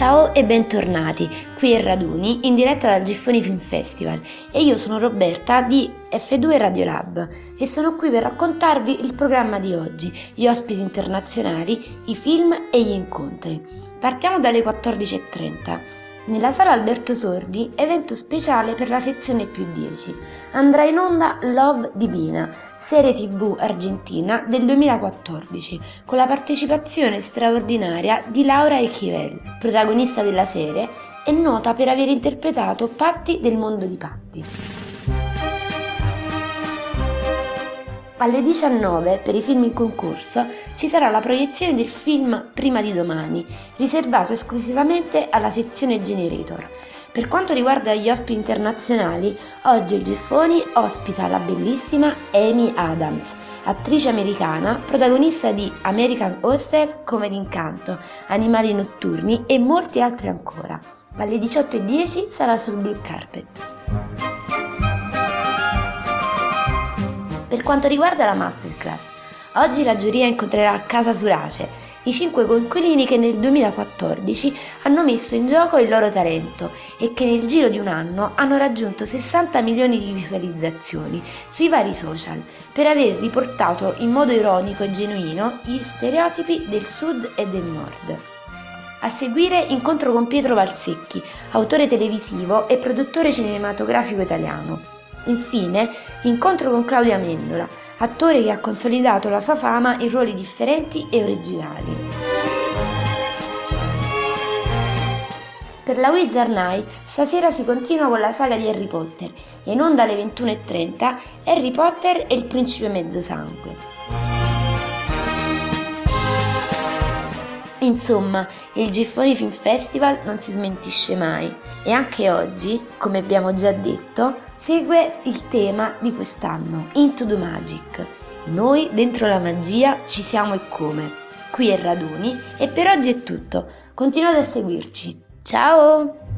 Ciao e bentornati, qui è Raduni in diretta dal Giffoni Film Festival e io sono Roberta di F2 Radiolab e sono qui per raccontarvi il programma di oggi, gli ospiti internazionali, i film e gli incontri. Partiamo dalle 14.30. Nella sala Alberto Sordi, evento speciale per la sezione più 10. Andrà in onda Love Divina, serie tv argentina del 2014, con la partecipazione straordinaria di Laura Echivel, protagonista della serie e nota per aver interpretato Patti del mondo di Patti. Alle 19 per i film in concorso ci sarà la proiezione del film Prima di domani, riservato esclusivamente alla sezione Generator. Per quanto riguarda gli ospiti internazionali, oggi il Giffoni ospita la bellissima Amy Adams, attrice americana, protagonista di American Hostel, Come d'incanto, Animali notturni e molti altri ancora. Alle 18.10 sarà sul blue carpet. Per quanto riguarda la masterclass, oggi la giuria incontrerà Casa Surace, i cinque coinquilini che nel 2014 hanno messo in gioco il loro talento e che nel giro di un anno hanno raggiunto 60 milioni di visualizzazioni sui vari social per aver riportato in modo ironico e genuino gli stereotipi del sud e del nord. A seguire incontro con Pietro Valsecchi, autore televisivo e produttore cinematografico italiano. Infine, incontro con Claudia Mendola, attore che ha consolidato la sua fama in ruoli differenti e originali. Per la Wizard Nights stasera si continua con la saga di Harry Potter e in onda alle 21.30 Harry Potter e il principe mezzosangue. Insomma, il Giffoni Film Festival non si smentisce mai e anche oggi, come abbiamo già detto, segue il tema di quest'anno, Into the Magic. Noi dentro la magia ci siamo e come. Qui è Raduni e per oggi è tutto. Continuate a seguirci. Ciao!